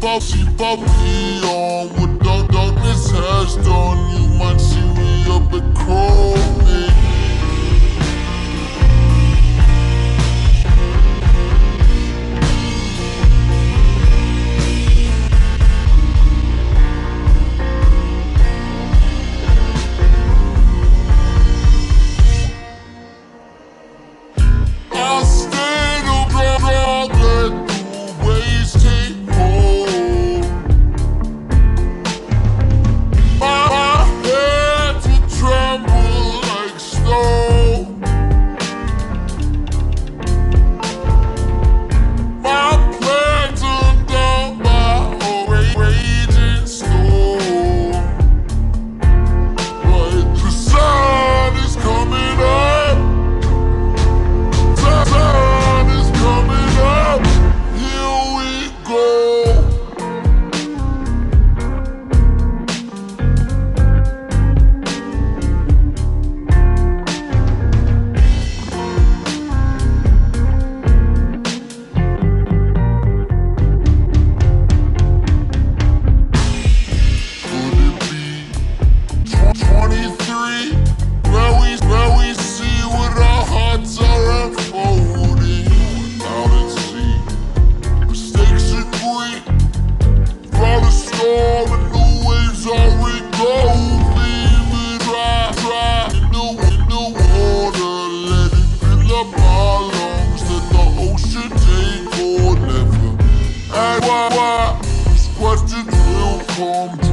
try, she fall me on. What dark darkness has done, you me up. All and the waves are in. Leave it dry, dry in the, in the water. Let it fill up my lungs. Let the ocean take forever. never. And why, why? These questions will come.